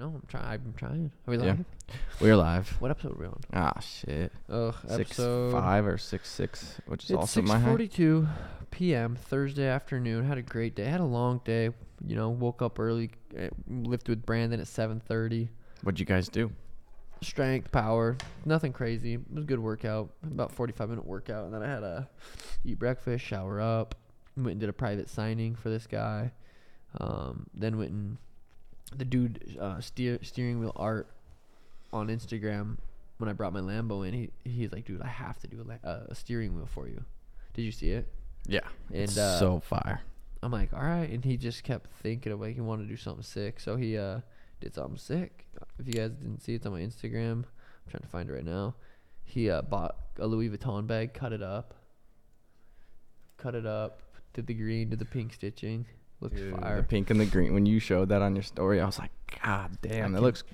know. I'm trying. I'm trying. Are we Yeah. live? We're live. What episode are we on? Ah, shit. Ugh, Six episode. five or six six, which is It's also my height. forty-two p.m. Thursday afternoon. Had a great day. Had a long day. You know, woke up early. eh, Lifted with Brandon at seven thirty. What'd you guys do? Strength, power, nothing crazy. It was a good workout. About forty-five minute workout, and then I had to eat breakfast, shower up, went and did a private signing for this guy. Um, then went and the dude uh, steer steering wheel art on Instagram when I brought my Lambo in. He he's like, dude, I have to do a, la- uh, a steering wheel for you. Did you see it? Yeah. And it's uh, so fire. I'm like, all right. And he just kept thinking of like he wanted to do something sick. So he uh did something sick. If you guys didn't see it, it's on my Instagram. I'm trying to find it right now. He uh bought a Louis Vuitton bag, cut it up, cut it up, did the green, did the pink stitching. Looks Dude, fire. The pink and the green. When you showed that on your story, I was like, God damn, that looks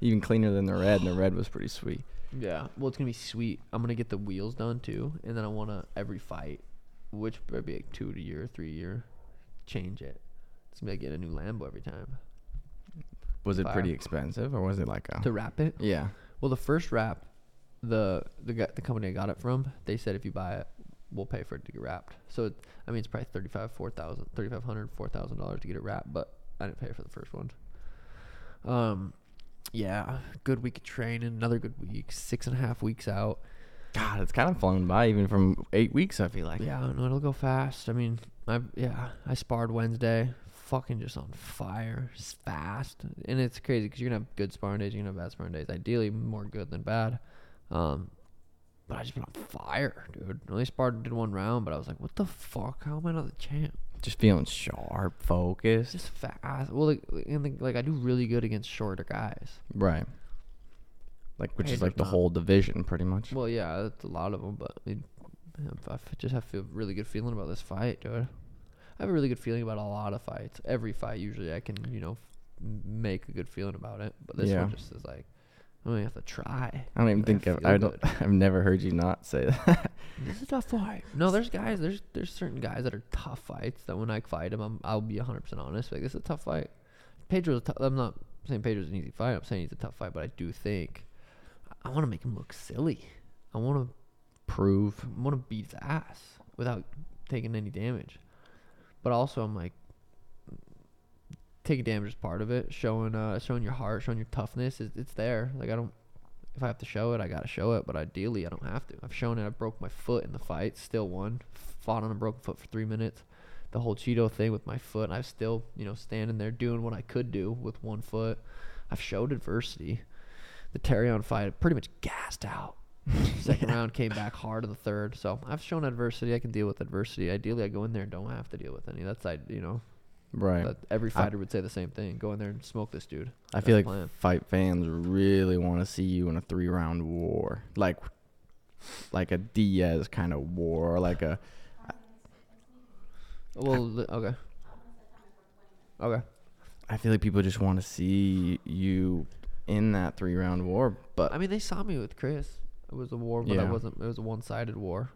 even cleaner than the red, and the red was pretty sweet. Yeah. Well, it's gonna be sweet. I'm gonna get the wheels done too, and then I wanna every fight, which would be like two a year, three a year, change it. It's gonna be like getting a new Lambo every time Was it Fire. pretty expensive, or was it like a? to wrap it. yeah. Well, the first wrap, the the guy, the company I got it from, they said if you buy it, we'll pay for it to get wrapped. So it, I mean, it's probably thirty five, four thousand, thirty five hundred, four thousand dollars to get it wrapped, but I didn't pay for the first one. Um, yeah, good week of training, another good week, six and a half weeks out. God, it's kind of flown by, even from eight weeks. I feel like. Yeah, no, it'll go fast. I mean, I yeah, I sparred Wednesday, fucking just on fire, just fast, and it's crazy because you're gonna have good sparring days, you're gonna have bad sparring days. Ideally, more good than bad. Um, but I just been on fire, dude. I only sparred did one round, but I was like, what the fuck? How am I not the champ? Just feeling sharp, focused. Just fast. Well, like, and like I do really good against shorter guys. Right. Like, which is like the not. whole division, pretty much. Well, yeah, that's a lot of them, but I, mean, I just have a really good feeling about this fight, dude. I have a really good feeling about a lot of fights. Every fight, usually, I can, you know, make a good feeling about it. But this Yeah. one just is like, I only have to try. I don't even think I've, I don't. I've never heard you not say that. This is a tough fight. No, there's guys. There's there's certain guys that are tough fights that when I fight them, I'm, I'll be 100 percent honest. Like this is a tough fight. Pedro's. I'm not saying Pedro's an easy fight. I'm saying he's a tough fight, but I do think I want to make him look silly. I want to Prove. I want to beat his ass without taking any damage. But also, I'm like, taking damage is part of it. Showing, uh, showing your heart, showing your toughness, is it's there. Like I don't, if I have to show it, I gotta show it. But ideally, I don't have to. I've shown it. I broke my foot in the fight, still won. Fought on a broken foot for three minutes. The whole Chito thing with my foot, i was still, you know, standing there doing what I could do with one foot. I've showed adversity. The Terrion fight, I pretty much gassed out. Second round came back hard in the third. So I've shown adversity. I can deal with adversity. Ideally, I go in there and don't have to deal with any. That's I, you know, Right. that every I- fighter would say the same thing. Go in there and smoke this dude. I That's feel like plan. fight fans really want to see you in a three round war, like like a Diaz kind of war, or like a Well, okay, okay. I feel like people just want to see you in that three round war, but I mean, they saw me with Kris. It was a war, but I wasn't. It was a one-sided war.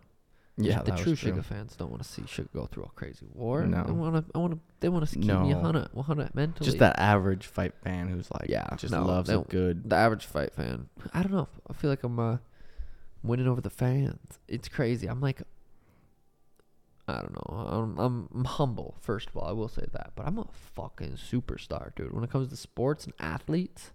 Yeah, the true true. Sugar fans don't want to see Sugar go through a crazy war. No. they want to. I want to. They want to keep me No. 100, 100 mentally. Just that average fight fan who's like, Yeah, just no, loves they good. the average fight fan. I don't know. I feel like I'm uh, winning over the fans. It's crazy. I'm like, I don't know. I'm, I'm I'm humble. First of all, I will say that, but I'm a fucking superstar, dude. When it comes to sports and athletes,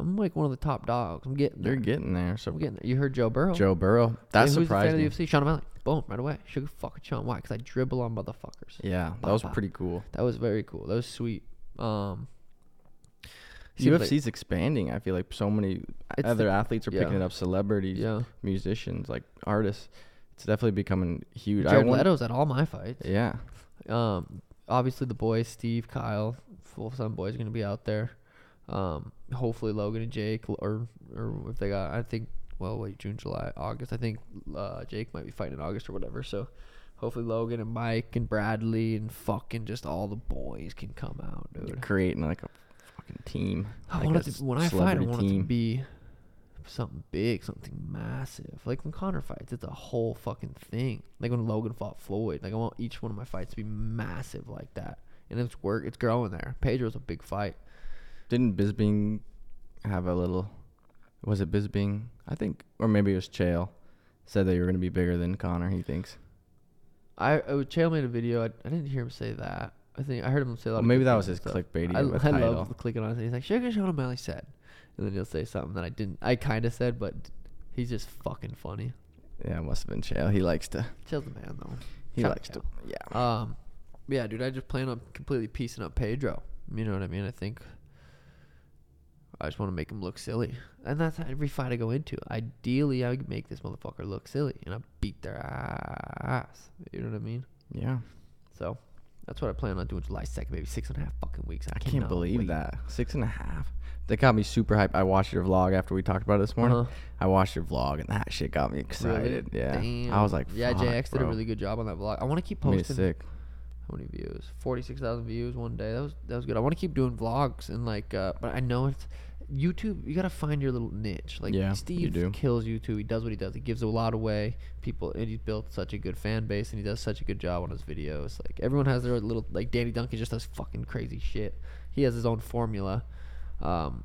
I'm like one of the top dogs. I'm getting there. They're getting there. So I'm getting there. You heard Joe Burrow. Joe Burrow, that Hey, who's the fan surprised of the UFC? Sean O'Malley. Boom, right away. Sugar fucking Sean. Why? Because I dribble on motherfuckers. Yeah, that was pretty cool. That was very cool. That was sweet. Um, seems like- UFC's expanding. I feel like so many other the- athletes are picking it up. Celebrities, yeah. musicians, like artists. It's definitely becoming huge. I Jared want, Leto's at all my fights. Yeah, Um, obviously the boys, Steve, Kyle, full some boys are gonna be out there. Um, hopefully Logan and Jake, or or if they got, I think, well, wait, June, July, August. I think uh, Jake might be fighting in August or whatever. So hopefully Logan and Mike and Bradley and fucking just all the boys can come out, dude. creating like a fucking team. I like want it to, when I fight, I want it to be something big, something massive. Like when Conor fights, it's a whole fucking thing. Like when Logan fought Floyd, like I want each one of my fights to be massive like that. And it's work, it's growing there. Pedro's a big fight. Didn't Bisping have a little? Was it Bisping? I think, or maybe it was Chael. Said that you were gonna be bigger than Conor. He thinks. I uh, Chael made a video. I, I didn't hear him say that. I think I heard him say a lot. Well, maybe that was his stuff. clickbaity I, I title. love clicking on it. He's like, Sugar Sean O'Malley said, and then he'll say something that I didn't. I kind of said, but he's just fucking funny. Yeah, it must have been Chael. He likes to. Chael's the man though. He Shout likes to. Yeah. Um, yeah, dude, I just plan on completely piecing up Pedro. You know what I mean? I think I just want to make him look silly, and that's every fight I go into. Ideally, I would make this motherfucker look silly, and I beat their ass. You know what I mean? Yeah. So that's what I plan on doing July second, maybe six and a half fucking weeks. I, I can't believe wait. that. Six and a half. That got me super hyped. I watched your vlog after we talked about it this morning. Uh-huh. I watched your vlog and that shit got me excited. Yeah. Damn. I was like, yeah, JX did a really good job on that vlog. I want to keep posting. sick. How many views? Forty six thousand views one day. That was that was good. I want to keep doing vlogs and like, uh, but I know it's YouTube. You gotta find your little niche. Like Yeah, you Steve do. kills YouTube. He does what he does. He gives a lot away. People and he's built such a good fan base and he does such a good job on his videos. Like everyone has their little like Danny Duncan just does fucking crazy shit. He has his own formula. Um,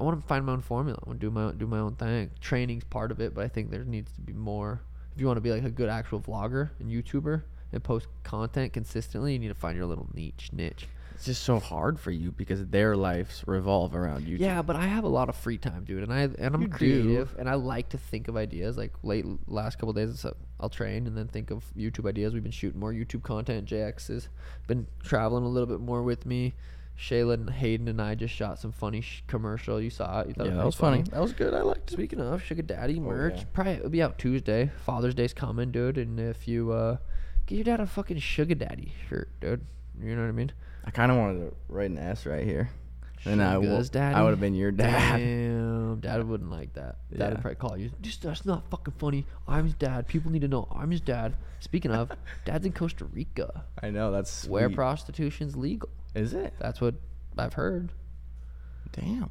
I want to find my own formula. I want to do my own, do my own thing. Training's part of it, but I think there needs to be more. If you want to be like a good actual vlogger and YouTuber and post content consistently, you need to find your little niche. Niche. It's just so hard for you because their lives revolve around you. Yeah, but I have a lot of free time, dude, and I and I'm You do. creative, and I like to think of ideas. Like late last couple days, so I'll train and then think of YouTube ideas. We've been shooting more YouTube content. JX has been traveling a little bit more with me. Shayla and Hayden and I just shot some funny sh- commercial. You saw it. You thought Yeah, it that was funny. funny? That was good. I liked it. Speaking of Sugar Daddy merch, yeah. probably it'll be out Tuesday. Father's Day's coming, dude. And if you uh, get your dad a fucking Sugar Daddy shirt, dude. You know what I mean? I kind of wanted to write an S right here. And I Sugar's w- I would have been your dad. Damn, dad wouldn't like that. Dad Yeah. would probably call you. Just that's not fucking funny. I'm his dad. People need to know I'm his dad. Speaking of, dad's in Costa Rica, I know that's where prostitution's legal. is it? That's what I've heard. Damn.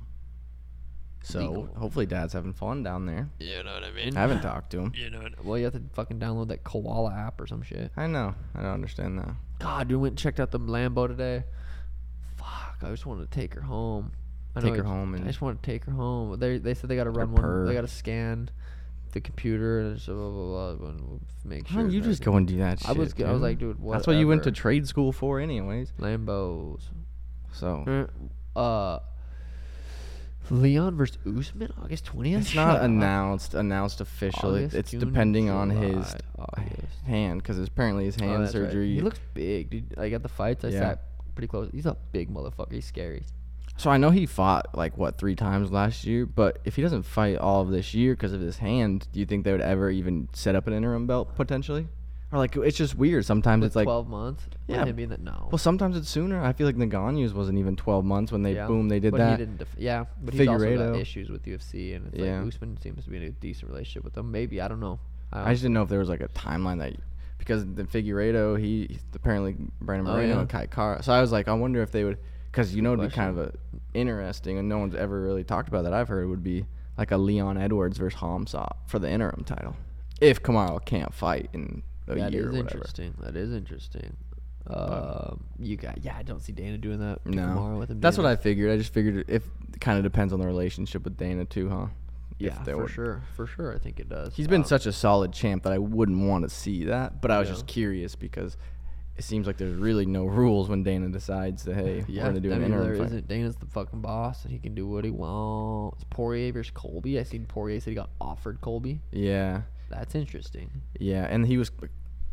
So Legal. hopefully dad's having fun down there. You know what I mean? I haven't talked to him. You know. What, well, you have to fucking download that koala app or some shit. I know. I don't understand that. God, dude, went and checked out the Lambo today. Fuck, I just wanted to take her home. I Take know her it's- home I just want to take her home. They they said they got to run one. purr. They got to scan the computer and so blah blah blah. and we'll make Why sure. don't you just go and do that shit? I was I was like, dude, That's what you went to trade school for, anyways. Lambos. So Uh, Leon versus Usman, August twentieth. it's not announced announced officially. August, it's June, depending on his July, August. hand because apparently his Oh, hand that's right. surgery. He looks big, dude. Like at the fights, I Yeah. sat pretty close. He's a big motherfucker. He's scary. So I know he fought like what three times last year, but if he doesn't fight all of this year because of his hand, do you think they would ever even set up an interim belt potentially? Or like it's just weird. Sometimes With it's like twelve months. Yeah. him being that no. well, sometimes it's sooner. I feel like Ngannou's wasn't even twelve months when they Yeah, boom they did but that. He didn't def- yeah, but he's also got issues with UFC, and it's Yeah. like Usman seems to be in a decent relationship with them. Maybe I don't know. I just didn't know if there was like a timeline that because the Figueiredo he apparently Brandon Oh, Moreno yeah. and Kai Kara. So I was like, I wonder if they would because you know it'd be kind of a interesting and no one's ever really talked about that I've heard would be like a Leon Edwards versus Khamzat for the interim title if Kamaru can't fight in a that year is or whatever. interesting. That is interesting. Um, you got yeah. I don't see Dana doing that. No, with him that's what I figured. I just figured if it kind of depends on the relationship with Dana too, huh? Yeah, for sure, for sure. I think it does. He's been Um, such a solid champ that I wouldn't want to see that, but I was Yeah. just curious because it seems like there's really no rules when Dana decides that hey, Yeah, we're gonna do I an mean, interim there isn't. Dana's the fucking boss, and he can do what he wants. Poirier versus Colby. I seen Poirier said he got offered Colby. Yeah, That's interesting. yeah, and he was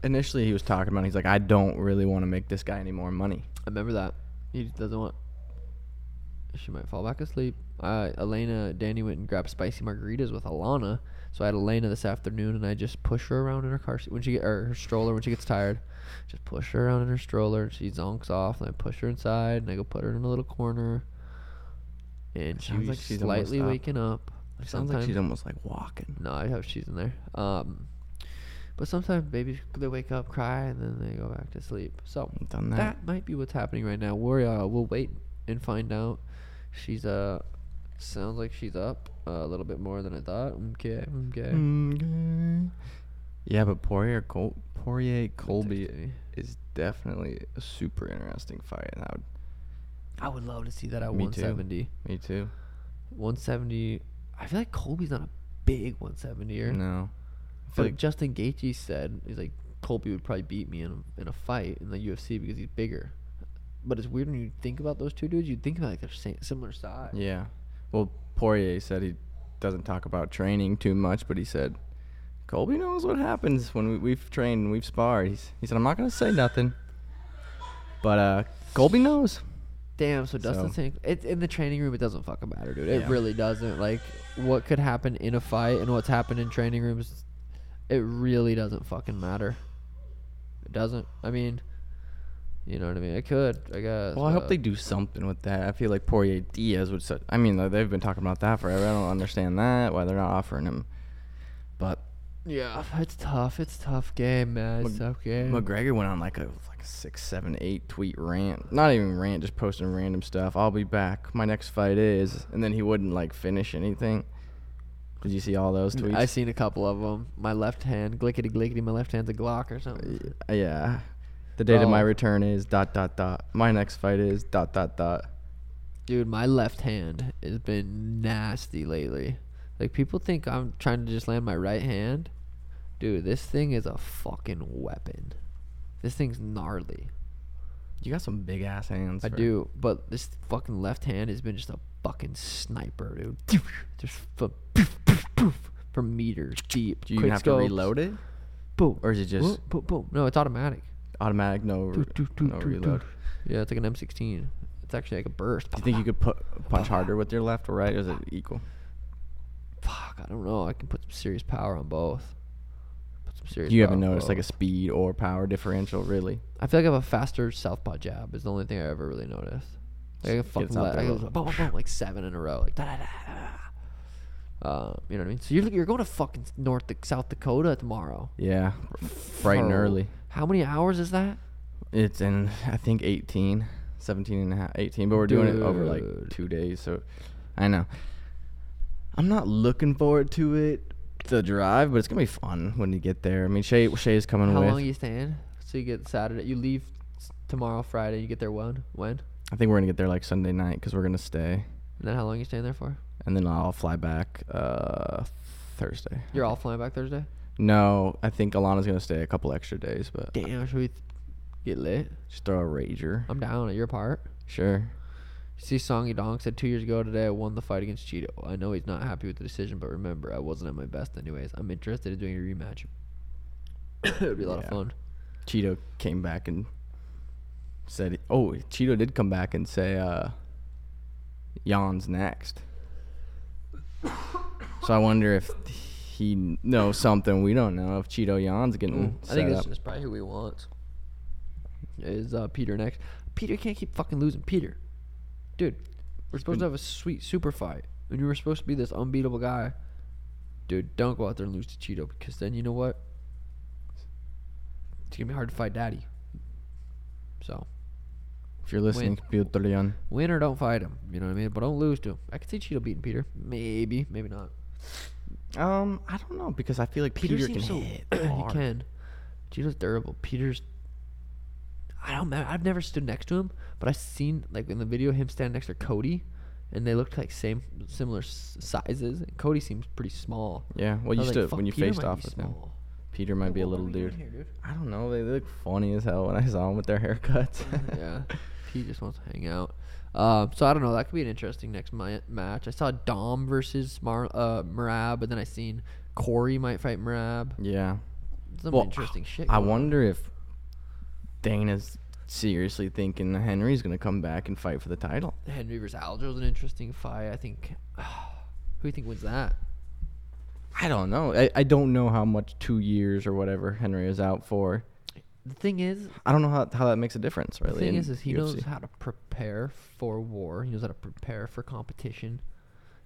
initially he was talking about he's like I don't really want to make this guy any more money. I remember that. He just doesn't want. She might fall back asleep. Uh, Elena, Danny went and grabbed spicy margaritas with Alana. So I had Elena this afternoon, and I just push her around in her car seat when she get or her stroller when she gets tired. Just push her around in her stroller. She zonks off, and I push her inside, and I go put her in a little corner. And she's like she's slightly waking up. It sounds like she's almost like walking. no, I have she's in there. Um, but sometimes babies they wake up, cry, and then they go back to sleep. So that. that might be what's happening right now. We're uh, we'll wait and find out. She's uh sounds like she's up uh, a little bit more than I thought. Okay, okay. Okay. Yeah, but Poirier Col- Poirier Colby it to me. is definitely a super interesting fight. And I would I would love to see that at Me too. 170. Me too. 170. I feel like Colby's not a big 170er. No. I But feel like Justin Gaethje said he's like Colby would probably beat me in a, in a fight in the UFC because he's bigger. But it's weird when you think about those two dudes. You think about like they're same, similar size. Yeah. Well, Poirier said he doesn't talk about training too much, but he said Colby knows what happens when we, we've trained and we've sparred. He's, he said I'm not gonna say nothing, but uh, Colby knows. Damn. So Dustin So- saying it in the training room, it doesn't fucking matter, dude. It Yeah. really doesn't. Like what could happen in a fight and what's happened in training rooms, it really doesn't fucking matter. It doesn't. I mean, you know what I mean. It could. I guess. Well, I hope they do something with that. I feel like Poirier Diaz would. Such, I mean, they've been talking about that forever. I don't understand that why they're not offering him. But Yeah, it's tough. It's tough game, man. It's Mc- tough game. McGregor went on like a like a six, seven, eight tweet rant. Not even rant, just posting random stuff. I'll be back. My next fight is, and then he wouldn't like finish anything. Did you see all those tweets? I seen a couple of them. My left hand, glickety glickety. My left hand's a Glock or something. Uh, yeah. The date of my oh. return is dot dot dot. My next fight is dot dot dot. Dude, my left hand has been nasty lately. Like people think I'm trying to just land my right hand. Dude, this thing is a fucking weapon. This thing's gnarly. You got some big ass hands. I for- do, but this fucking left hand has been just a fucking sniper, dude. Just poof, poof, poof, from meters deep. Do you have to reload it, Boom. or is it just boom, boom, boom. No, it's automatic. automatic? No, re- no reload. Yeah, it's like an M16. It's actually like a burst. Do you think you could put punch harder with your left or right? Or is it equal? Fuck, I don't know. I can put some serious power on both. Put some serious. You haven't noticed like a speed or power differential, really? I feel like I have a faster southpaw jab. Is the only thing I ever really noticed. Like I can fucking let, I boom, boom, boom, like seven in a row, like da da da. Uh, you know what I mean? So you're you're going to fucking North South Dakota tomorrow. Yeah, bright and early. How many hours is that? It's in I think 18, 17 and a half, 18, but we're doing it over like two days, so I know. I'm not looking forward to it, the drive, but it's gonna be fun when you get there. I mean, Shay Shay's coming How with. long are you staying? So you get Saturday. You leave s- tomorrow, Friday. You get there when? When? I think we're gonna get there like Sunday night because we're gonna stay, And then how long are you staying there for? and then I'll fly back uh Thursday. You're all flying back Thursday. No, I think Alana's gonna stay a couple extra days, but Damn, should we th- get lit? just throw a rager. I'm down at your part. Sure. See, Song Yadong said two years ago today I won the fight against Chito. I know he's not happy with the decision, but remember, I wasn't at my best anyways. I'm interested in doing a rematch. it would be a lot Yeah. of fun. Chito came back and said, "Oh, Chito did come back and say, uh, Yan's next." so I wonder if he knows something we don't know. If Chito Yan's getting I set think up. it's just probably who he wants. Is uh, Peter next? Peter can't keep fucking losing. Peter, dude, we're supposed to have a sweet super fight, and you were supposed to be this unbeatable guy. Dude, don't go out there and lose to Chito because then you know what? It's gonna be hard to fight Daddy. So if you're listening, Yan. win or don't fight him. You know what I mean? But don't lose to him. I could see Chito beating Peter. Maybe, maybe not. Um, I don't know because I feel like Peter Peter, can so hit he hard. can. Chito's durable. Peter's. I don't. know. I've never stood next to him, but I seen like in the video him standing next to Cody, and they looked like same similar s- sizes. And Cody seems pretty small. Yeah, well, I you was like, stood "Fuck, when you Peter faced might off be with him. small." Peter might Yeah, be a what little we doing dude. here, dude? I don't know. They look funny as hell when I saw them with their haircuts. yeah, he just wants to hang out. Uh, so I don't know. That could be an interesting next mi- match. I saw Dom versus Mar- uh, Merab, but then I seen Corey might fight Merab. yeah. Some Well, interesting shit. I going on. wonder if Dana's seriously thinking that Henry's gonna come back and fight for the title. Henry versus Aljo's an interesting fight. I think. who do you think wins that? I don't know. I, I don't know how much two years or whatever Henry is out for. The thing is, I don't know how, how that makes a difference really. the thing is, is he knows how to prepare for war. He knows how to prepare for competition,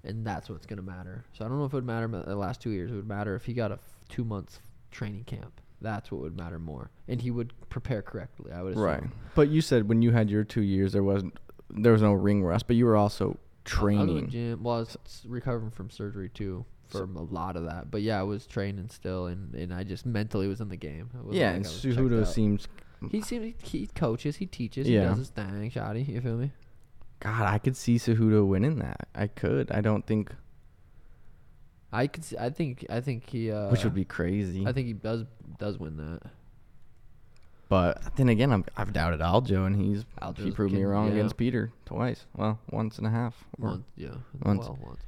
and that's what's gonna matter. So I don't know if it would matter the last two years. It would matter if he got a f- two months training camp. That's what would matter more, and he would prepare correctly. I would assume. Right. But you said when you had your two years there wasn't there was no ring rust, but you were also training. I was in the training. gym. Well, I was recovering from surgery too. From a lot of that, but yeah, I was training still, and, and I just mentally was in the game. Yeah, like and I was checked Cejudo out. seems He seems he coaches, he teaches, Yeah. he does his thing, shoddy. You feel me? God, I could see Cejudo winning that. I could. I don't think, I could. See, I think. I think he. Uh, which would be crazy. I think he does does win that. but then again, I'm, I've doubted Aljo, and he's he Aljo's proved me wrong yeah. against Peter twice. Well, once and a half. or- Once, yeah. once. Well, once.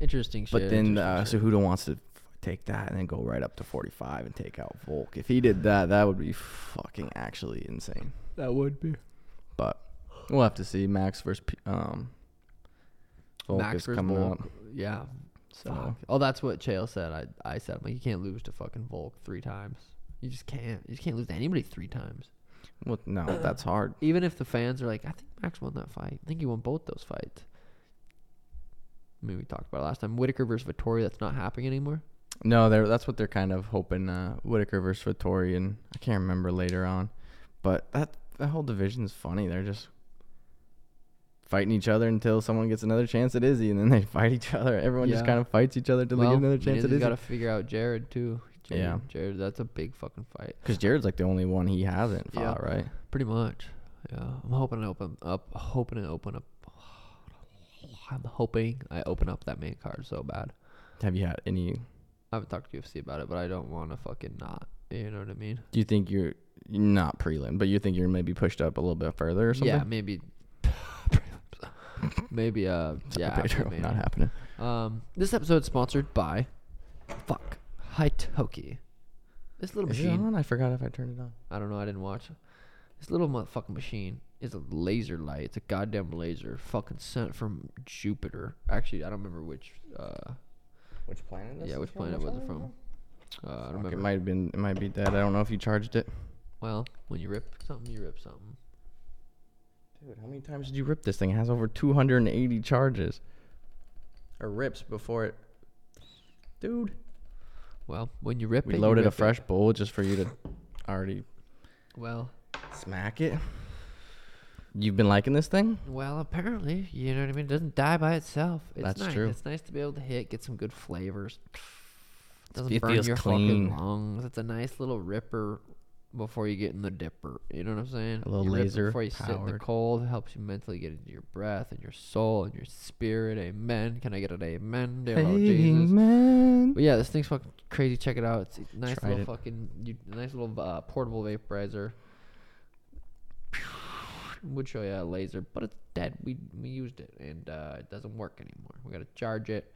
Interesting shit. But then uh, interesting. Cejudo wants to take that and then go right up to 45 and take out Volk. If he did that, that would be fucking actually insane. that would be But we'll have to see. Max versus um, Volk Max is versus coming Volk. up. Yeah. So Fuck. Oh, that's what Chael said. I I said I'm like you can't lose to fucking Volk three times. You just can't. You just can't lose to anybody three times. well, no, that's hard. Even if the fans are like, I think Max won that fight. I think he won both those fights. I mean, we talked about it last time. Whittaker versus Vettori. That's not happening anymore. No, they're that's what they're kind of hoping. Uh, Whittaker versus Vettori, and I can't remember later on, but that that whole division is funny. They're just fighting each other until someone gets another chance at Izzy, and then they fight each other. Everyone just kind of fights each other until they well, get another chance at Got to figure out Jared too. Jared, Yeah. Jared. That's a big fucking fight. Because Jared's like the only one he hasn't Yeah. fought, right? Pretty much. Yeah. I'm hoping to open up. Hoping to open up. I'm hoping I open up that main card so bad. Have you had any? I haven't talked to UFC about it, but I don't want to fucking not. You know what I mean? Do you think you're you're not prelim, but you think you're maybe pushed up a little bit further or something? Yeah, maybe. Maybe. Uh, yeah, Pedro, maybe. not happening. Um, this episode is sponsored by, fuck, Hitoki. This little Is it machine. on? I forgot if I turned it on. I don't know. I didn't watch. This little motherfucking machine is a laser light. It's a goddamn laser, fucking sent from Jupiter. Actually, I don't remember which. Uh, Which planet? yeah, which planet was it from? Uh, I don't Fuck, remember. it might have been. It might be dead. I don't know if you charged it. well, when you rip something, you rip something. Dude, how many times did you rip this thing? It has over 280 charges. Or rips before it. Dude. Well, when you rip We it, loaded a rip it. fresh bowl just for you to already Well, smack it. You've been liking this thing? well, apparently, you know what I mean. It doesn't die by itself. It's That's nice. true. It's nice to be able to hit, get some good flavors. It Doesn't It burn feels your clean. fucking lungs. It's a nice little ripper before you get in the dipper. You know what I'm saying? A little You laser before you sit in the cold. Helps you mentally get into your breath and your soul and your spirit. Amen. Can I get an amen? Dear Lord Jesus. Amen. But yeah, this thing's fucking crazy. Check it out. It's a nice Tried little it. fucking, you, nice little uh, portable vaporizer. Would show you a laser, but it's dead. We we used it and uh, it doesn't work anymore. We gotta charge it.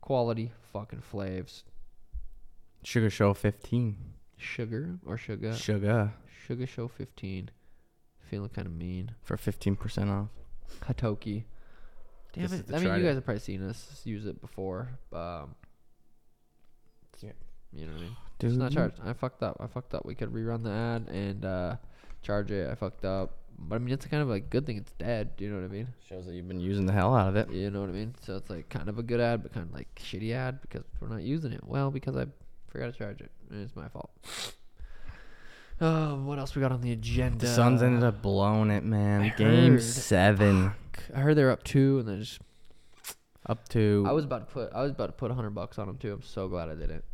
Quality fucking flaves. Sugar Show 15. Sugar or sugar? Sugar. Sugar Show 15. Feeling kind of mean. For 15% off. Hitoki. Damn This it. I mean, try you to- guys have probably seen us use it before. Um, Yeah. You know what I mean? Dude. It's not charged. I fucked up. I fucked up. We could rerun the ad and uh, charge it. I fucked up. But I mean, it's kind of a good thing it's dead. Do you know what I mean? Shows that you've been using the hell out of it. You know what I mean? So it's like kind of a good ad, but kind of like shitty ad because we're not using it. Well, because I forgot to charge it. It's my fault. Um, what else we got on the agenda? The Suns ended up blowing it, man. I Game heard. seven. I heard they're up two, and then just Up to. I was about to put I was about to put hundred bucks on them too. I'm so glad I didn't.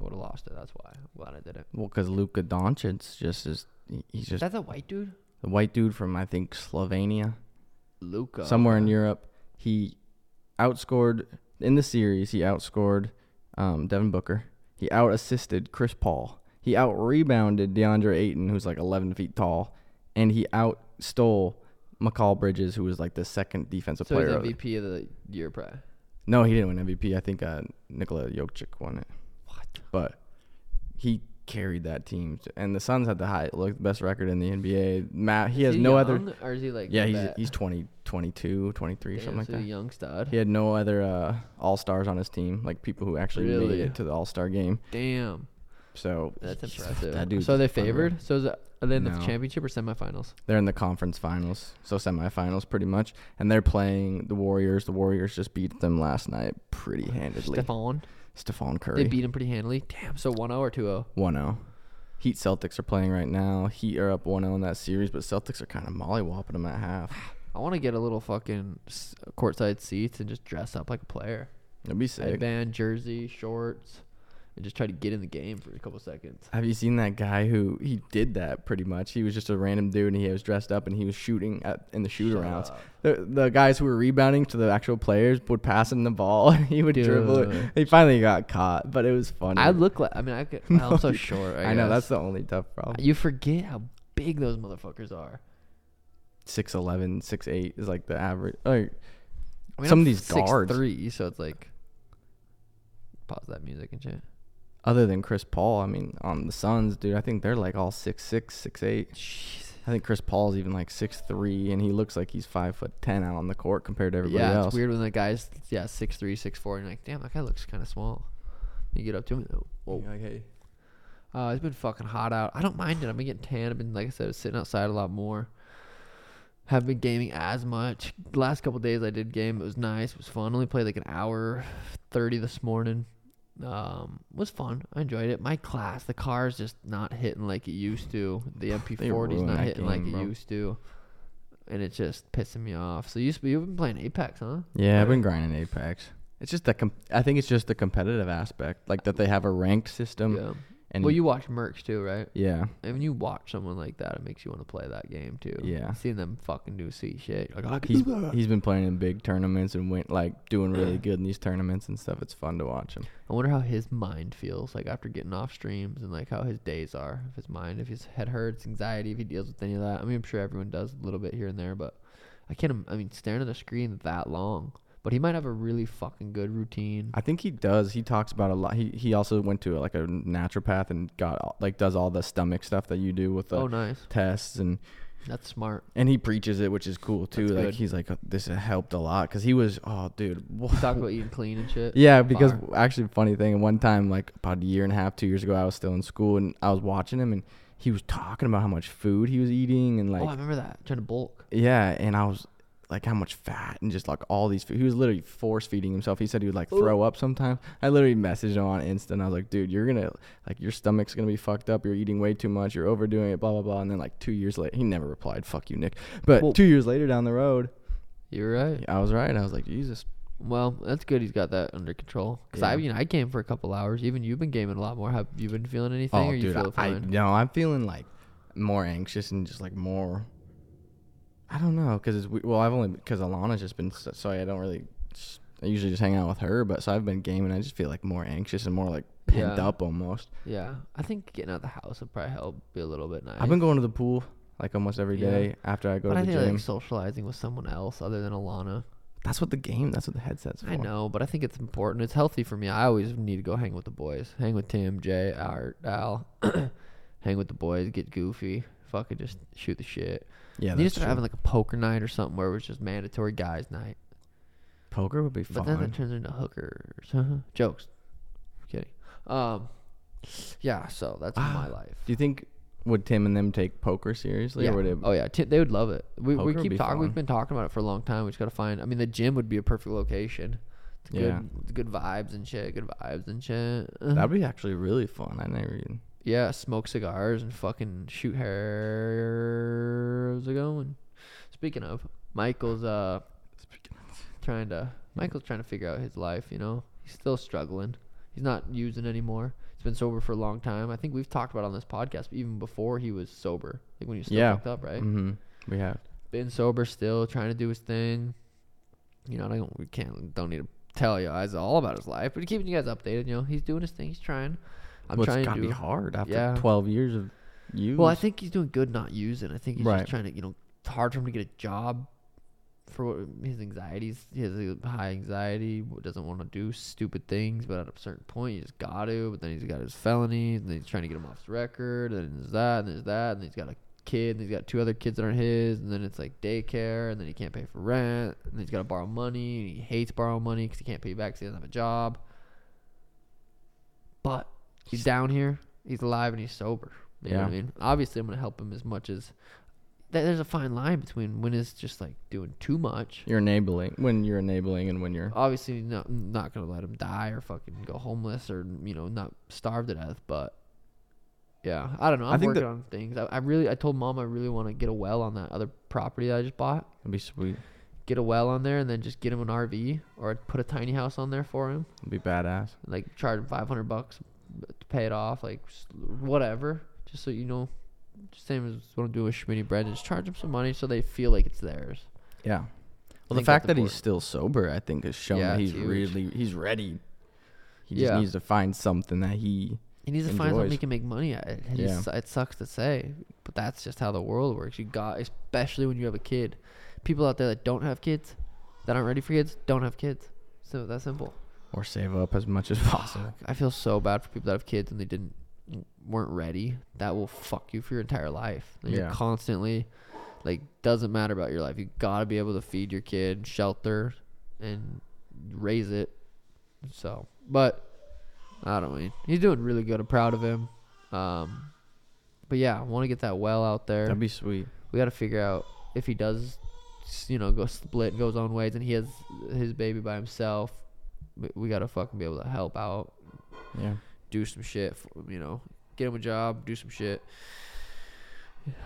I would have lost it. That's why. I'm glad I didn't. Well, because Luka Doncic just is. He's just That's a white dude. the white dude from, I think, Slovenia. Luka. somewhere in Europe. He outscored in the series. He outscored um, Devin Booker. He out assisted Chris Paul. He out rebounded DeAndre Ayton, who's like 11 feet tall, and he out stole Mikal Bridges, who was like the second defensive So player. of the- MVP of the year, probably. no, he didn't win MVP. I think uh, Nikola Jokic won it. What? But he carried that team, and the Suns had the high, the best record in the NBA. Matt, he has no other. Or is he like? Yeah, he's he's 20, 22, 23, Damn, something like so that. a young stud. He had no other uh, all stars on his team, like people who actually made it to the All Star game. Damn, So that's impressive. That dude. so are they favored? So is it, are they in the championship or semifinals? They're in the conference finals, so semifinals pretty much, and they're playing the Warriors. The Warriors just beat them last night pretty handedly. Stephen. Stephen Curry. They beat him pretty handily. Damn. So 1-0 or 2-0. 1-0. Heat Celtics are playing right now. Heat are up 1-0 in that series, but Celtics are kind of mollywopping them at half. I want to get a little fucking courtside seats and just dress up like a player. It'd be sick. Headband, jersey, shorts, and just try to get in the game for a couple seconds. Have you seen that guy who he did that pretty much? He was just a random dude and he was dressed up and he was shooting at in the shoot arounds. The the guys who were rebounding to the actual players would pass him the ball. And he would dribble it. He finally got caught, but it was funny. I look like I mean I could. Well, I'm so short. I, I know that's the only tough problem. You forget how big those motherfuckers are. 6'11", 6'8", is like the average. Like, I mean, Some I'm of these guards. three, so it's like pause that music and shit. Other than Chris Paul, I mean, on the Suns, dude, I think they're like all 6'6", 6'8". Jeez. I think Chris Paul's even like six three, and he looks like he's five foot ten out on the court compared to everybody else. yeah, else. it's weird when the guy's yeah six three, six four, and you're like, damn, that guy looks kind of small. You get up to him, oh, whoa. You're like, hey, Uh, it's been fucking hot out. I don't mind it. I've been getting tan. I've been, like I said, sitting outside a lot more. Haven't been gaming as much. The last couple days I did game. It was nice. It was fun. Only played like an hour, thirty this morning. Um, was fun. I enjoyed it. My class, the car's just not hitting like it used to. The MP40's ruined not hitting like game, it used to, and it's just pissing me off. So you used to be, you've been playing Apex, huh? Yeah, I've been grinding Apex. It's just the com- I think it's just the competitive aspect, like that they have a ranked system. yeah. And well, you watch Mercs too, right? yeah, And when you watch someone like that, it makes you want to play that game too. Yeah. Seeing them fucking do see shit. Like, I can he's do that. he's been playing in big tournaments and went like doing really good in these tournaments and stuff. It's fun to watch him. I wonder how his mind feels like after getting off streams and like how his days are. If his mind, if his head hurts, anxiety, if he deals with any of that. I mean, I'm sure everyone does a little bit here and there, but I can't. I mean, staring at a screen that long. But he might have a really fucking good routine. I think he does. He talks about a lot. He he also went to like a naturopath and got like does all the stomach stuff that you do with the oh, nice. tests and That's smart. and he preaches it, which is cool too. That's like good. he's like "Oh, this helped a lot because he was oh dude. Talk about eating clean and shit. Yeah, because Fire. actually, funny thing, one time, like about a year and a half, two years ago, I was still in school and I was watching him, and he was talking about how much food he was eating, and like, oh, I remember that. Trying to bulk. yeah, and I was like, how much fat and just like all these. Food. He was literally force feeding himself. He said he would like throw up sometimes. I literally messaged him on Insta, and I was like, dude, you're gonna like your stomach's gonna be fucked up. You're eating way too much. You're overdoing it. Blah blah blah. And then like two years later, he never replied. Fuck you, Nick. But Well- two years later down the road, You're right. I was right. I was like, Jesus. Well, that's good. He's got that under control. Cause I, Yeah. mean, I game for a couple hours. Even you've been gaming a lot more. Have you been feeling anything, oh, or you feel Oh, I, fine? no, I'm feeling like more anxious and just like more. I don't know, cause it's we- well, I've only because Alana's just been so, so I don't really. I usually just hang out with her, but so I've been gaming. I just feel like more anxious and more like pent Yeah. up almost. yeah, I think getting out of the house would probably help be a little bit nice. I've been going to the pool like almost every Yeah. day after I go but to I the think gym. like socializing with someone else other than Alana. that's what the game. That's what the headset's for. I know, but I think it's important. It's healthy for me. I always need to go hang with the boys. Hang with Tim, Jay, Art, Al. hang with the boys. Get goofy. Fucking just shoot the shit. Yeah, you need to that's start true. having like a poker night or something where it was just mandatory guys night. Poker would be fun. But then it turns into hookers. Jokes. Kidding. Um, yeah. So that's my life. Do you think would Tim and them take poker seriously, Yeah. or would it? Oh yeah. Ti- they would love it. We we would keep be talking. We've fun. been talking about it for a long time. We just gotta find. I mean, the gym would be a perfect location. It's good. Yeah. It's good vibes and shit. Good vibes and shit. That'd be actually really fun. I never even. Yeah. Smoke cigars and fucking shoot hair. How's it going? Speaking of, Michael's uh trying to. Michael's trying to figure out his life. You know, he's still struggling. He's not using anymore. He's been sober for a long time. I think we've talked about on this podcast, even before he was sober, like when he was still Yeah. fucked up, right? Mm-hmm. We have. been sober still, trying to do his thing. You know, I don't we can't don't need to tell you guys all about his life, but keeping you guys updated. You know, he's doing his thing. He's trying. I'm well, trying it's to gotta do. be hard after Yeah. 12 years of use. Well, I think he's doing good not using. I think he's Right. just trying to. You know, it's hard for him to get a job. For what, his anxieties, he has uh, high anxiety. Doesn't want to do stupid things, but at a certain point, you just got to. But then he's got his felonies, and then he's trying to get him off his record. And there's that, and there's that, and he's got a kid, and he's got two other kids that aren't his, and then it's like daycare, and then he can't pay for rent, and then he's got to borrow money, and he hates borrowing money because he can't pay back because he doesn't have a job. But he's down here, he's alive, and he's sober. You know what I mean? Obviously, I'm gonna help him as much as. th- There's a fine line between when it's just like doing too much. you're enabling when you're enabling and when you're. Obviously, not not gonna let him die or fucking go homeless or you know not starve to death. But yeah, I don't know. I I'm think working that- on things. I, I really, I told mom I really want to get a well on that other property that I just bought. It'd be sweet. Get a well on there and then just get him an RV or put a tiny house on there for him. It'd be badass. Like charge him 500 bucks to pay it off, like whatever, just so you know. Same as what I'm doing with Schmitty Bread, just charge them some money so they feel like it's theirs. Yeah. Well, the fact that he's still sober, I think, has shown Yeah, that he's huge. really he's ready. He just Yeah. needs to find something that he. He needs to find something he can make money at. It, Yeah. It sucks to say, but that's just how the world works. You got, especially when you have a kid. People out there that don't have kids, that aren't ready for kids, don't have kids. So that's simple. Or save up as much as possible. I feel so bad for people that have kids and they didn't weren't ready. That will fuck you for your entire life. And You're constantly like doesn't matter about your life. You gotta be able to feed your kid, shelter, and raise it. So, but I don't mean he's doing really good. I'm proud of him. Um, but yeah, I want to get that well out there. That'd be sweet. we got to figure out if he does, you know, go split, goes on ways, and he has his baby by himself. We- We got to fucking be able to help out, Yeah. do some shit, for, you know, get him a job, do some shit.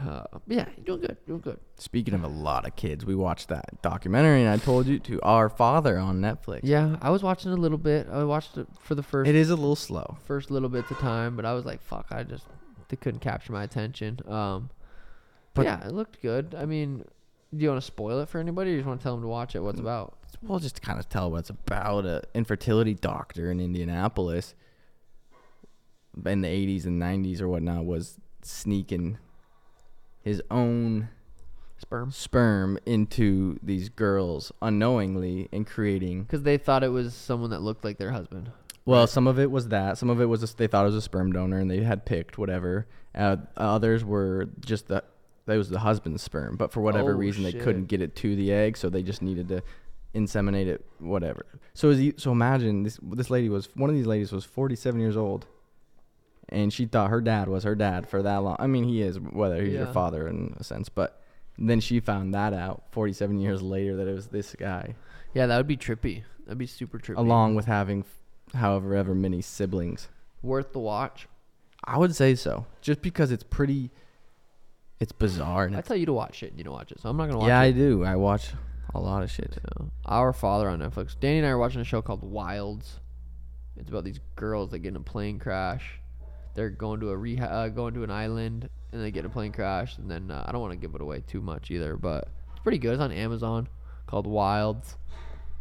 Uh, yeah, doing good, doing good. Speaking of a lot of kids, we watched that documentary, and I told you to Our Father on Netflix. Yeah, I was watching a little bit. I watched it for the first It is a little slow. first little bits of time, but I was like, fuck, I just they couldn't capture my attention. Um, But- yeah, it looked good. I mean, do you want to spoil it for anybody, or you just want to tell them to watch it? Mm. What's about? We'll just kind of tell what it's about. A infertility doctor in Indianapolis in the 80s and 90s or whatnot was sneaking his own Sperm. sperm into these girls unknowingly and creating Because they thought it was someone that looked like their husband. Well, Right. some of it was that. Some of it was just, they thought it was a sperm donor and they had picked whatever. Uh, others were just that that was the husband's sperm, but for whatever Oh, reason they couldn't get it to the egg, so they just needed to inseminate it. Whatever. So is he, so imagine this this lady was one of these ladies was 47 years old, and she thought her dad was her dad for that long. I mean, he is whether he's your father in a sense, but then she found that out 47 years later that it was this guy, Yeah, that would be trippy. That'd be super trippy. along with having however ever many siblings. worth the watch. I would say so, just because it's pretty, it's bizarre. I tell you to watch it, and you don't watch it, so I'm not gonna watch it. yeah, I do. I watch a lot of shit. Yeah. Our Father on Netflix. Danny and I are watching a show called Wilds. It's about these girls that get in a plane crash. They're going to a reha- uh, going to an island, and they get in a plane crash. And then uh, I don't want to give it away too much either, but it's pretty good. It's on Amazon, called Wilds.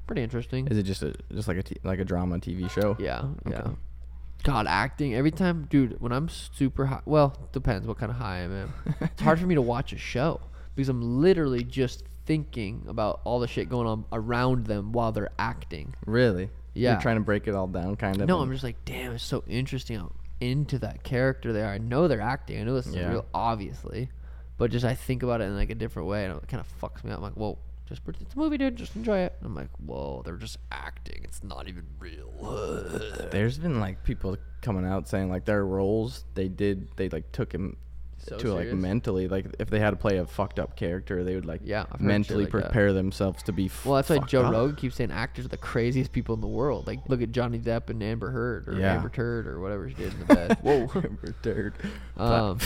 Pretty interesting. Is it just a just like a t- like a drama TV show? Yeah, yeah. God, acting every time, dude. When I'm super high, well, depends what kind of high I am. in. it's hard for me to watch a show because I'm literally just thinking about all the shit going on around them while they're acting. Really? Yeah. You're trying to break it all down, kind of. No, I'm just like, damn, it's so interesting how into that character they are. I know they're acting. I know this is Yeah. real, obviously, but just I think about it in like a different way, and it kind of fucks me up. I'm like, whoa, just pre- it's a movie, dude. Just enjoy it. I'm like, whoa, they're just acting. It's not even real. There's been like people coming out saying like their roles they did they like took him So to like mentally like if they had to play a fucked up character they would like Yeah, I've mentally like that. prepare themselves to be. Well, that's why Joe up. Rogan keeps saying actors are the craziest people in the world. Like, look at Johnny Depp and Amber Heard or Yeah. Amber Turd or whatever she did in the bed. Whoa. Amber Turd. Um,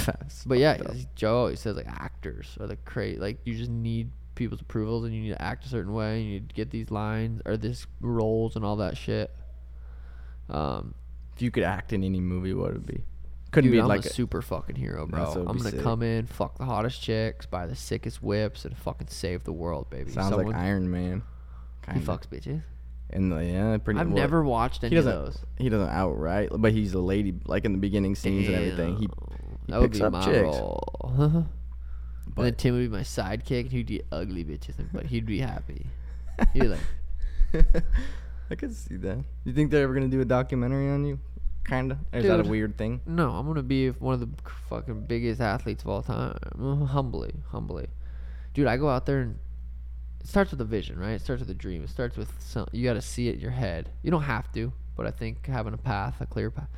But yeah, fucked up. he's- Joe always says like actors are the crazy. Like you just need people's approvals and you need to act a certain way. You need to get these lines or this roles and all that shit. Um, if you could act in any movie, what would it be? Couldn't dude, be I'm like a super fucking hero, bro. so I'm gonna sick. come in, fuck the hottest chicks, buy the sickest whips, and fucking save the world, baby. sounds Someone- like Iron Man. he Kinda. fucks bitches. And the, yeah, pretty. I've well, never watched any He of doesn't. those. He doesn't outright, but he's a lady. Like in the beginning scenes and everything. He, he that would picks be up my chicks. role. and But then Tim would be my sidekick, and he'd be ugly bitches, but he'd be happy. He'd be like, I could see that. You think they're ever gonna do a documentary on you? Kinda. Or is that a weird thing? "No, I'm gonna be one of the fucking biggest athletes of all time." Uh, Humbly, humbly, dude. I go out there and it starts with a vision, right? It starts with a dream. It starts with some. You got to see it in your head. You don't have to, but I think having a path, a clear path,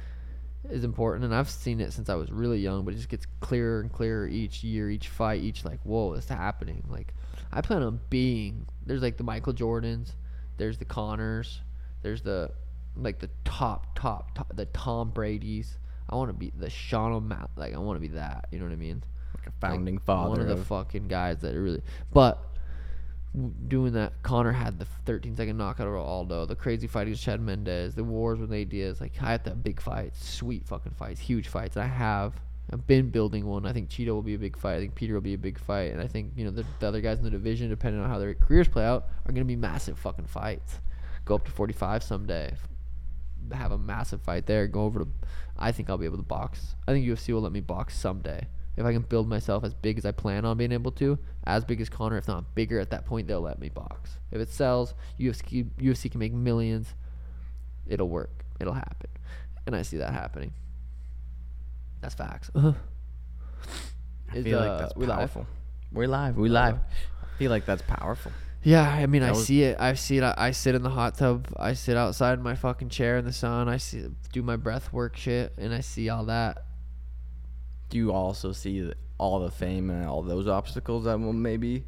is important. And I've seen it since I was really young, but it just gets clearer and clearer each year, each fight, each like, whoa, it's happening. Like, I plan on being. There's like the Michael Jordans, there's the Conors, there's the like the top, top, top the Tom Brady's. I want to be the Sean O'Malley. Like, I want to be that. You know what I mean? Like a Like, founding father One of the of- fucking guys that really. But doing that. Conor had the 13 second knockout over Aldo, the crazy fight against Chad Mendes, the wars with Diaz. Like I had that big fights, sweet fucking fights, huge fights. And I have. I've been building one. I think Chito will be a big fight. I think Peter will be a big fight, and I think you know the, the other guys in the division, depending on how their careers play out, are gonna be massive fucking fights. Go up to 45 someday. Have a massive fight there. Go over to. I think I'll be able to box. I think UFC will let me box someday if I can build myself as big as I plan on being able to, as big as Conor, if not bigger, at that point they'll let me box. If it sells, UFC UFC can make millions. It'll work. It'll happen, and I see that happening. That's facts. I Is, feel uh, like that's we live? powerful. We're live. We live. I feel like that's powerful. Yeah, I mean, I was- see it. I see it. I, I sit in the hot tub. I sit outside in my fucking chair in the sun. I see do my breath work shit, and I see all that. Do you also see all the fame and all those obstacles that will maybe,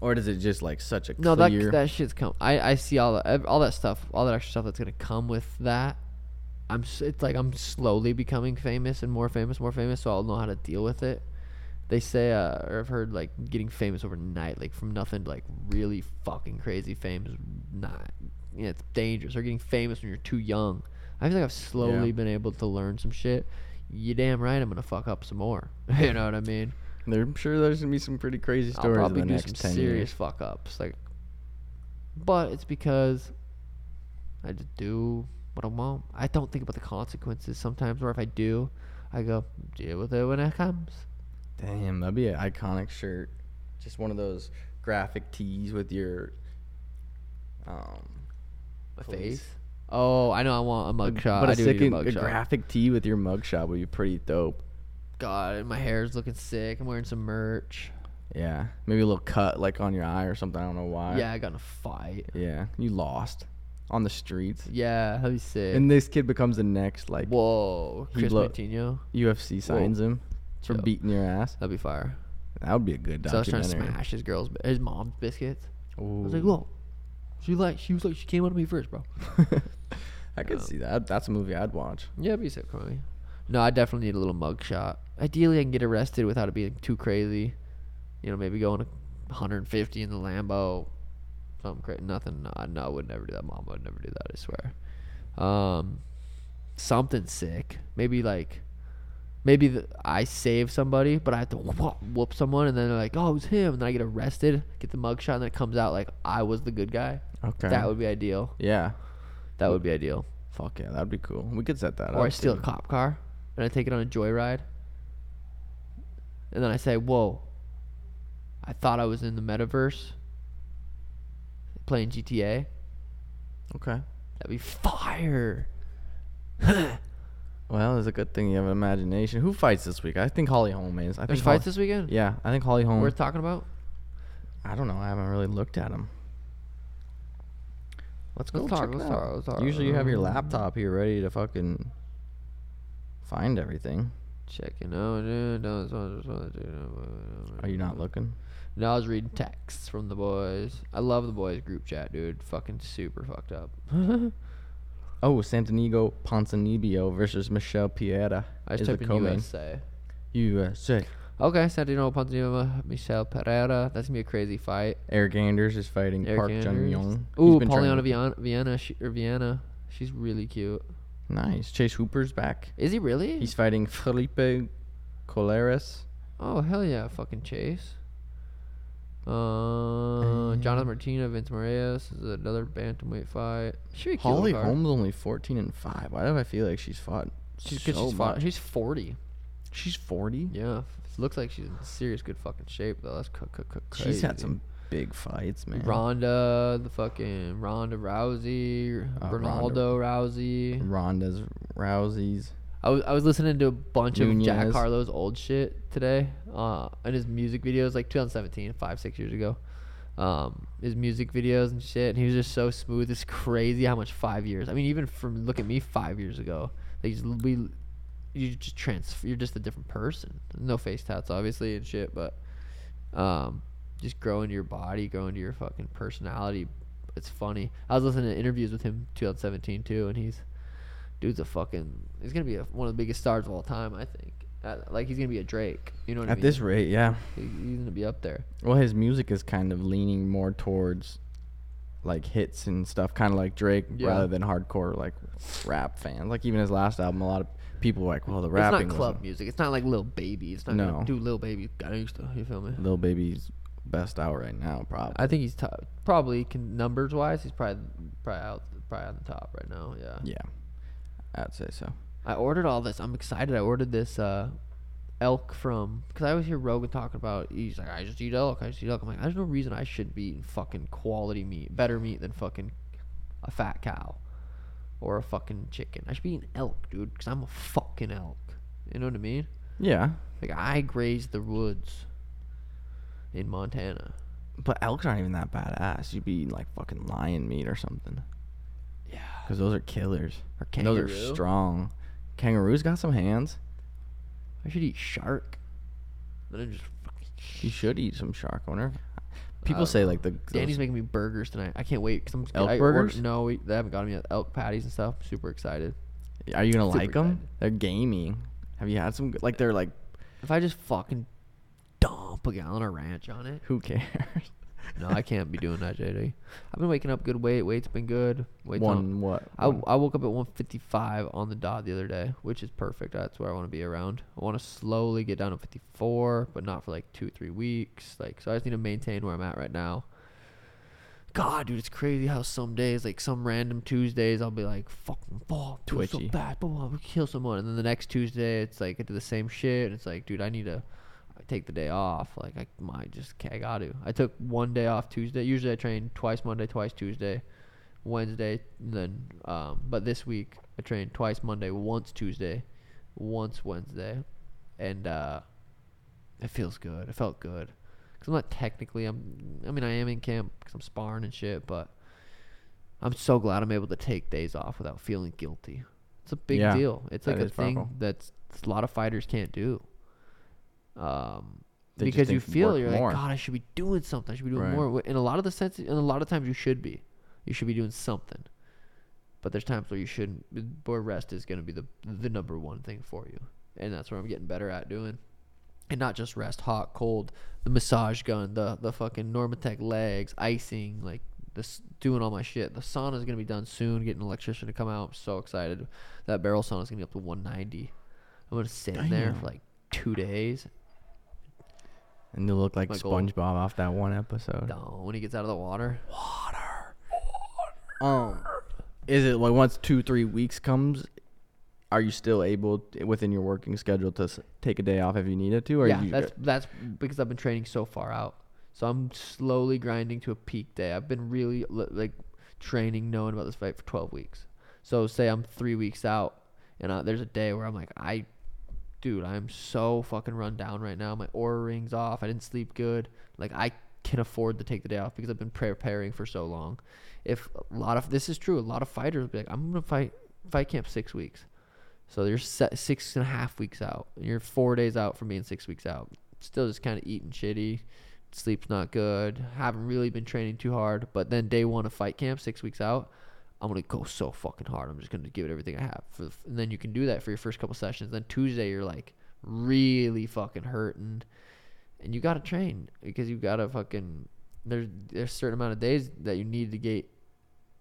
or does it just like such a No, that clear? that shit's come. I I see all that all that stuff, all that extra stuff that's gonna come with that. I'm. s- It's like I'm slowly becoming famous and more famous, more famous. So I'll know how to deal with it. They say, uh, or I've heard like getting famous overnight, like from nothing to like really fucking crazy fame is not. You know, it's dangerous. Or getting famous when you're too young. I feel like I've slowly Yeah. been able to learn some shit. You damn right, I'm gonna fuck up some more. you know what I mean? There- I'm sure there's gonna be some pretty crazy I'll stories in probably the do next some serious years. fuck ups. Like, but it's because I just do what I want. I don't think about the consequences sometimes, or if I do, I go deal with it when it comes. Damn, that'd be an iconic shirt. Just one of those graphic tees with your um face. Oh, I know. I want a mugshot. But I a do need a a mugshot. graphic tee with your mugshot would be pretty dope. God, my hair's looking sick. I'm wearing some merch. Yeah, maybe a little cut like on your eye or something. I don't know why. Yeah, I got in a fight. Yeah, you lost on the streets, Yeah, that'd be sick. and this kid becomes the next like Whoa, he Chris lo-. UFC signs him for Chill. beating your ass. That'd be fire. That would be a good So I was trying to smash his girl's, his mom's biscuits. I was like, Ooh. whoa. She like, she was like, she came out of me first, bro. I could Yeah. see that. That's a movie I'd watch. Yeah, it'd be so cool. No, I definitely need a little mug shot. Ideally, I can get arrested without it being too crazy. You know, maybe going a 150 in the Lambo, something crazy. Nothing. No, no, I would never do that. Mom would never do that. I swear. Um, something sick. Maybe like, maybe the, I save somebody, but I have to whoop, whoop someone, and then they're like, "Oh, it was him," and then I get arrested, get the mug shot, and then it comes out like I was the good guy. Okay. That would be ideal. yeah. That would be ideal. Fuck yeah, that'd be cool. We could set that up. Or I steal a too. cop car and I take it on a joyride. And then I say, Whoa, I thought I was in the metaverse playing GTA. Okay. That'd be fire. Well, it's a good thing you have an imagination. Who fights this week? I think Holly Holm is. I There's think fights Holly- this weekend? Yeah, I think Holly Holm. Worth talking about? I don't know. I haven't really looked at him. Let's go Let's talk, check it let's out. talk, let's talk. Usually you have your Um, laptop here ready to fucking find everything. Checking out. Are you not looking? No, I was reading texts from the boys. I love the boys group chat, dude. Fucking super fucked up. Oh, Santiago Ponzinibbio versus Michel Pereira. I just is the typed in. USA. USA. Okay, Santino Ponzinibbio, Michel Pereira. That's gonna be a crazy fight. Eryk Anders is fighting Eric Park Jun Anders. Young. Ooh, Polyana Viana, Viana, she, or Viana. She's really cute. Nice. Chase Hooper's back. Is he really? He's fighting Felipe Colares. oh hell yeah, fucking Chase. Uh, Jonathan Martina, Vince Morales is another bantamweight fight. Should be a cute little Holly card. Holm's only 14 and 5. Why do I feel like she's fought She's, so she's, fought, she's forty. She's 40? Yeah, looks like she's in serious good fucking shape though. That's c- c- c- crazy. She's had some big fights, man. Ronda, the fucking Ronda Rousey, Uh, Ronaldo Rousey. Ronda's Rousey's. I was I was listening to a bunch of Jack Nunez. Harlow's old shit today, uh, and his music videos like 2017, five six years ago. Um, his music videos and shit, and he was just so smooth. It's crazy how much five years. I mean, even from look at me five years ago, like we, you just trans, you're just a different person. No face tats, obviously, and shit, but um, just grow into your body, grow into your fucking personality. It's funny. I was listening to interviews with him 2017 too, and he's dude's a fucking he's gonna be a, one of the biggest stars of all time. I think Uh, like he's gonna be a Drake. You know what I mean? At this rate, yeah. He- he's gonna be up there. Well, his music is kind of leaning more towards like hits and stuff, kind of like Drake, Yeah. rather than hardcore like rap fans. Like even his last album, a lot of people were like, "Well, the rapping. It's not club was music. It's not like Lil Baby. It's not No. gonna do Lil Baby gangsta. You feel me? Lil Baby's best out right now, probably." I think he's top, probably can, numbers wise. He's probably probably out probably on the top right now. Yeah. yeah, I'd say so. I ordered all this. I'm excited. I ordered this uh, elk from because I always hear Rogan talking about. He's like, I just eat elk. I just eat elk. I'm like, there's no reason I should be eating fucking quality meat, better meat than fucking a fat cow or a fucking chicken. I should be an elk, dude, because I'm a fucking elk. You know what I mean? Yeah, Like I graze the woods in Montana. but elks aren't even that badass. You'd be eating like fucking lion meat or something, Yeah. because those are killers. Or And those are strong. Kangaroos got some hands. I should eat shark. Then I just fucking. You should eat some shark. I wonder. If- People Uh, say like the Danny's those- making me burgers tonight. I can't wait because I'm Elk I ordered- burgers? no, we, they haven't got them yet. Elk patties and stuff. Super excited. Are you gonna Super like them? excited. They're gamey. Have you had some? Like they're like, If I just fucking dump a gallon of ranch on it, who cares? no, I can't be doing that, JD. I've been waking up good weight. Weight's been good. Weight's on- One what? I, One- I woke up at 155 on the dot the other day, which is perfect. That's where I want to be around. I want to slowly get down to 54, but not for like two, three weeks. Like, so I just need to maintain where I'm at right now. God, dude, it's crazy how some days, like some random Tuesdays, I'll be like, fucking, oh, feel so Twitchy. bad, blah, blah, blah, kill someone. And then the next Tuesday, it's like I do the same shit. And it's like, dude, I need to I take the day off. Like, I might just, I got to. I took one day off Tuesday. Usually I train twice Monday, twice Tuesday. Wednesday, and then um, but this week I trained twice Monday, once Tuesday, once Wednesday, and uh, it feels good. It felt good because I'm not technically I'm. I mean I am in camp because I'm sparring and shit, but I'm so glad I'm able to take days off without feeling guilty. It's a big Yeah, deal. It's like a thing powerful. that's a lot of fighters can't do. Um, because you feel you're more. like God, I should be doing something. I should be doing Right. more. In a lot of the sense, in a lot of times you should be. You should be doing something. But there's times where you shouldn't. Where rest is going to be the the number one thing for you, and that's where I'm getting better at doing. And not just rest, hot, cold, the massage gun, the the fucking Normatec legs, icing, like this, doing all my shit. The sauna is gonna be done soon. Getting an electrician to come out. I'm so excited. That barrel sauna is gonna be up to 190. I'm gonna sit in there for like two days. And you look like my goal. SpongeBob off that one episode. Down when he gets out of the water. Water. Um, is it like once two three weeks comes? Are you still able within your working schedule to s- take a day off if you needed to? Or yeah, you that's that's because I've been training so far out. So I'm slowly grinding to a peak day. I've been really like training, knowing about this fight for 12 weeks. So say I'm three weeks out, and uh, there's a day where I'm like, I, dude, I'm so fucking run down right now. My Oura rings off. I didn't sleep good. Like I can afford to take the day off because I've been preparing for so long. If a lot of this is true, a lot of fighters be like, I'm gonna fight fight camp six weeks. So you're six and a half weeks out. You're four days out from being six weeks out. Still just kind of eating shitty. Sleep's not good. Haven't really been training too hard. But then day one of fight camp, six weeks out, I'm gonna go so fucking hard. I'm just gonna give it everything I have. For the, and then you can do that for your first couple sessions. Then Tuesday you're like really fucking hurting, and you gotta train because you gotta fucking. There's there's a certain amount of days that you need to get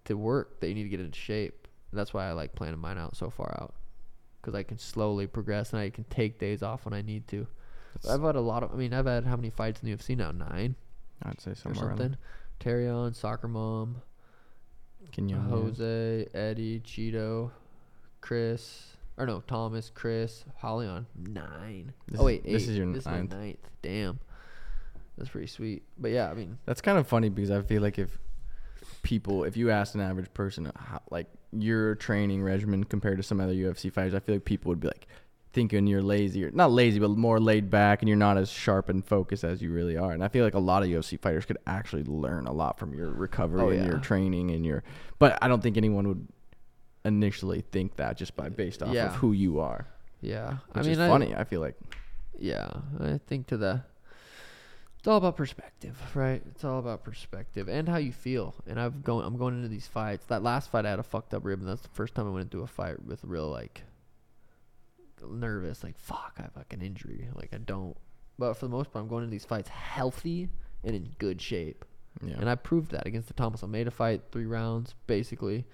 to work that you need to get into shape. And that's why I like planning mine out so far out because I can slowly progress and I can take days off when I need to. That's- I've had a lot of. I mean, I've had how many fights in the UFC now? Nine I'd say somewhere around something. Terrion, Soccer Mom, Can you? Jose, Eddie, Chito, Kris, or no, Thomas, Kris, Holly on nine. This oh is- wait, this is your this ninth. is my ninth. Damn, that's pretty sweet. But yeah, I mean, That's kind of funny because I feel like if people, if you asked an average person uh, how, like your training regimen compared to some other UFC fighters, I feel like people would be like thinking you're lazy or not lazy, but more laid back and you're not as sharp and focused as you really are. And I feel like a lot of UFC fighters could actually learn a lot from your recovery Oh, and your training and your, but I don't think anyone would initially think that just by based off Yeah. of who you are. yeah. Which I mean, is I, funny. I feel like yeah i think to the it's all about perspective right it's all about perspective and how you feel and i've going i'm going into these fights that last fight i had a fucked up rib and that's the first time i went into a fight with real like nervous, like fuck, I have like an injury. Like I don't. But for the most part, I'm going into these fights healthy and in good shape. Yeah. And I proved that against the Thomas Almeida fight, three rounds, basically.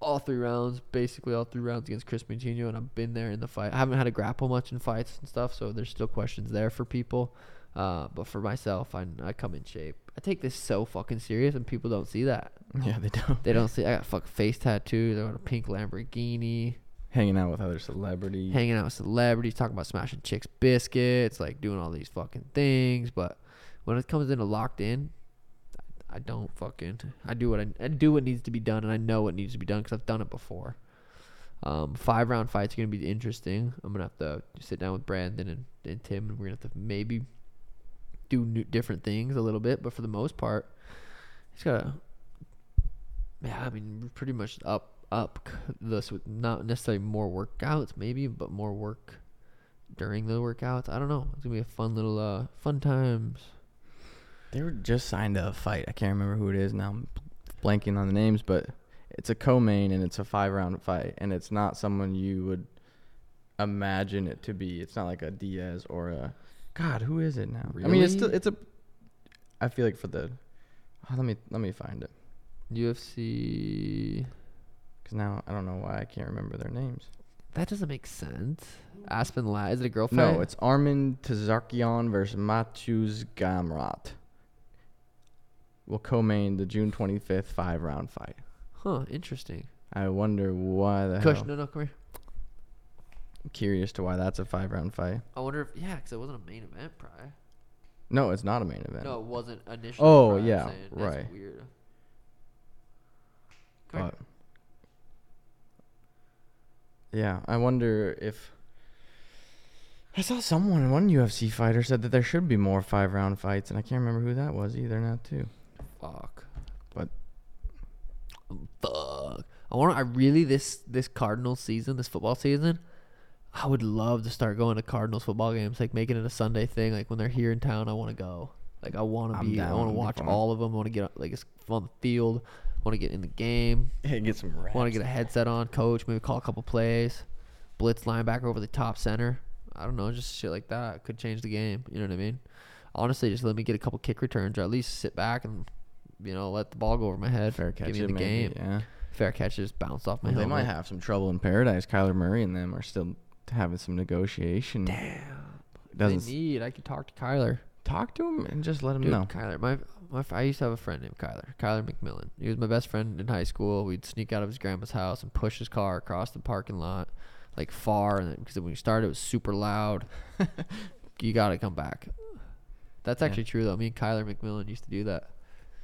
All three rounds, basically all three rounds against Kris Moutinho, and I've been there in the fight. I haven't had to grapple much in fights and stuff, so there's still questions there for people. Uh, but for myself, I, I come in shape. I take this so fucking serious, and people don't see that. yeah, they don't. They don't see. I got fuck face tattoos. I got a pink Lamborghini. Hanging out with other celebrities. Hanging out with celebrities, talking about smashing chicks biscuits, like doing all these fucking things. But when it comes into locked in, I don't fucking. I do what I, I do what needs to be done, and I know what needs to be done because I've done it before. Um, five round fights are gonna be interesting. I'm gonna have to sit down with Brandon and, and Tim, and we're gonna have to maybe do new, different things a little bit. But for the most part, he's gotta. Yeah, I mean, pretty much up up this with not necessarily more workouts, maybe, but more work during the workouts. I don't know. It's gonna be a fun little uh fun times. They were just signed to a fight. I can't remember who it is now. I'm blanking on the names, but it's a co-main and it's a five-round fight, and it's not someone you would imagine it to be. It's not like a Diaz or a God. Who is it now? I mean, it's still it's a. I feel like for the. oh, let me let me find it UFC. Because now I don't know why I can't remember their names. That doesn't make sense. Aspen La is it a girl fight? No, it's Arman Tsarukyan versus Mateusz Gamrot. Will co-main the June 25th five-round fight. huh. Interesting. I wonder why the Kush, hell. no, no, come here. I'm curious to why that's a five-round fight. I wonder if yeah, because it wasn't a main event prior. No, it's not a main event. No, it wasn't initially. Oh, yeah, right. Weird. Come here. Yeah, I wonder if I saw someone, one UFC fighter said that there should be more five-round fights, and I can't remember who that was either. Now too. Fuck. But- fuck. I want. I really this this Cardinals season, this football season. I would love to start going to Cardinals football games, like making it a Sunday thing. Like when they're here in town, I want to go. Like I want to be. I want to watch all of them. I want to get like it's on the field. Want to get in the game. Hey, get some reps. Want to get a headset on, coach. Maybe call a couple plays. Blitz linebacker over the top center. I don't know, just shit like that could change the game. You know what I mean? Honestly, just let me get a couple kick returns, or at least sit back and you know let the ball go over my head. fair catch Give me the maybe, game. Yeah. Fair catch just bounced off my Well, they might have some trouble in paradise. Kyler Murray and them are still having some negotiation. Damn. Doesn't they need. I could talk to Kyler. Talk to him and just let him Dude, know. Kyler. My my I used to have a friend named Kyler. Kyler McMillan. He was my best friend in high school. We'd sneak out of his grandma's house and push his car across the parking lot, like far, and because when we started, it was super loud. you gotta come back. That's Yeah. actually true though. Me and Kyler McMillan used to do that.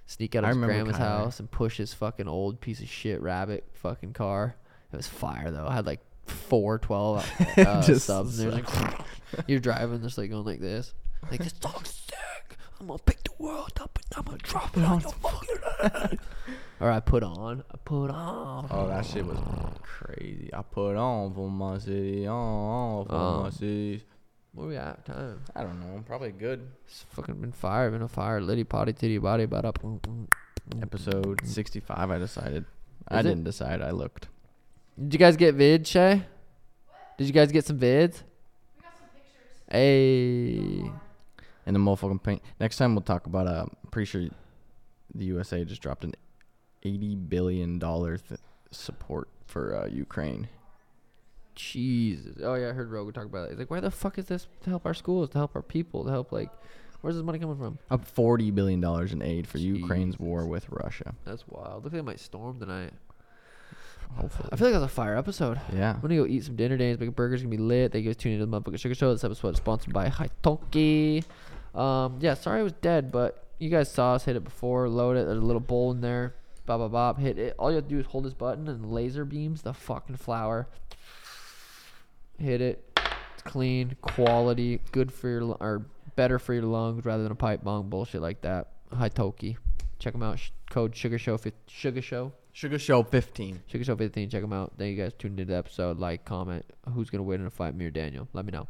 Sneak out of I his grandma's Kyler. house and push his fucking old piece of shit rabbit fucking car. It was fire though. I had like four 12 uh, Just subs. And there's like, you're driving, just like going like this. Like this song's sick. I'm gonna pick the world up and I'm gonna drop it on your fucking head. or I put on, I put on. Oh, that shit was crazy. I put on for my city, on for my Um, city. Where we at? Time. I don't know. I'm probably good. It's fucking been fire, been a fire. Litty potty titty body, but up. Episode 65, I decided. I Is it? didn't decide. I looked. Did you guys get vids, Shay? Did you guys get some vids? We got some pictures. Hey. And the motherfucking paint. Next time we'll talk about. Uh, I'm pretty sure the USA just dropped an 80 billion dollar th- support for uh, Ukraine. Jesus. Oh yeah, I heard Rogan talk about it. He's like, why the fuck is this to help our schools, to help our people, to help like, where's this money coming from? Up 40 billion dollars in aid for Ukraine's war with Russia. That's wild. Looks like it might storm tonight. Hopefully. I feel like that's a fire episode. Yeah. I'm gonna go eat some dinner. Dave's Big Burger's gonna be lit. Thank you guys tuning in to the Motherfucking Suga Show. This episode is sponsored by Hitoki. Um, yeah, sorry I was dead, but you guys saw us hit it before. Load it. There's a little bowl in there. Bop, bop, bop. Hit it. All you have to do is hold this button and laser beams the fucking flour. Hit it. It's clean, quality, good for your or better for your lungs rather than a pipe bomb bullshit like that. Hitoki. Check them out. Sh- code Suga Show. Suga Show. Suga Show 15. Suga Show 15. Check them out. Thank you guys tuned into the episode. Like, comment. Who's going to win in a fight, me or Daniel? Let me know.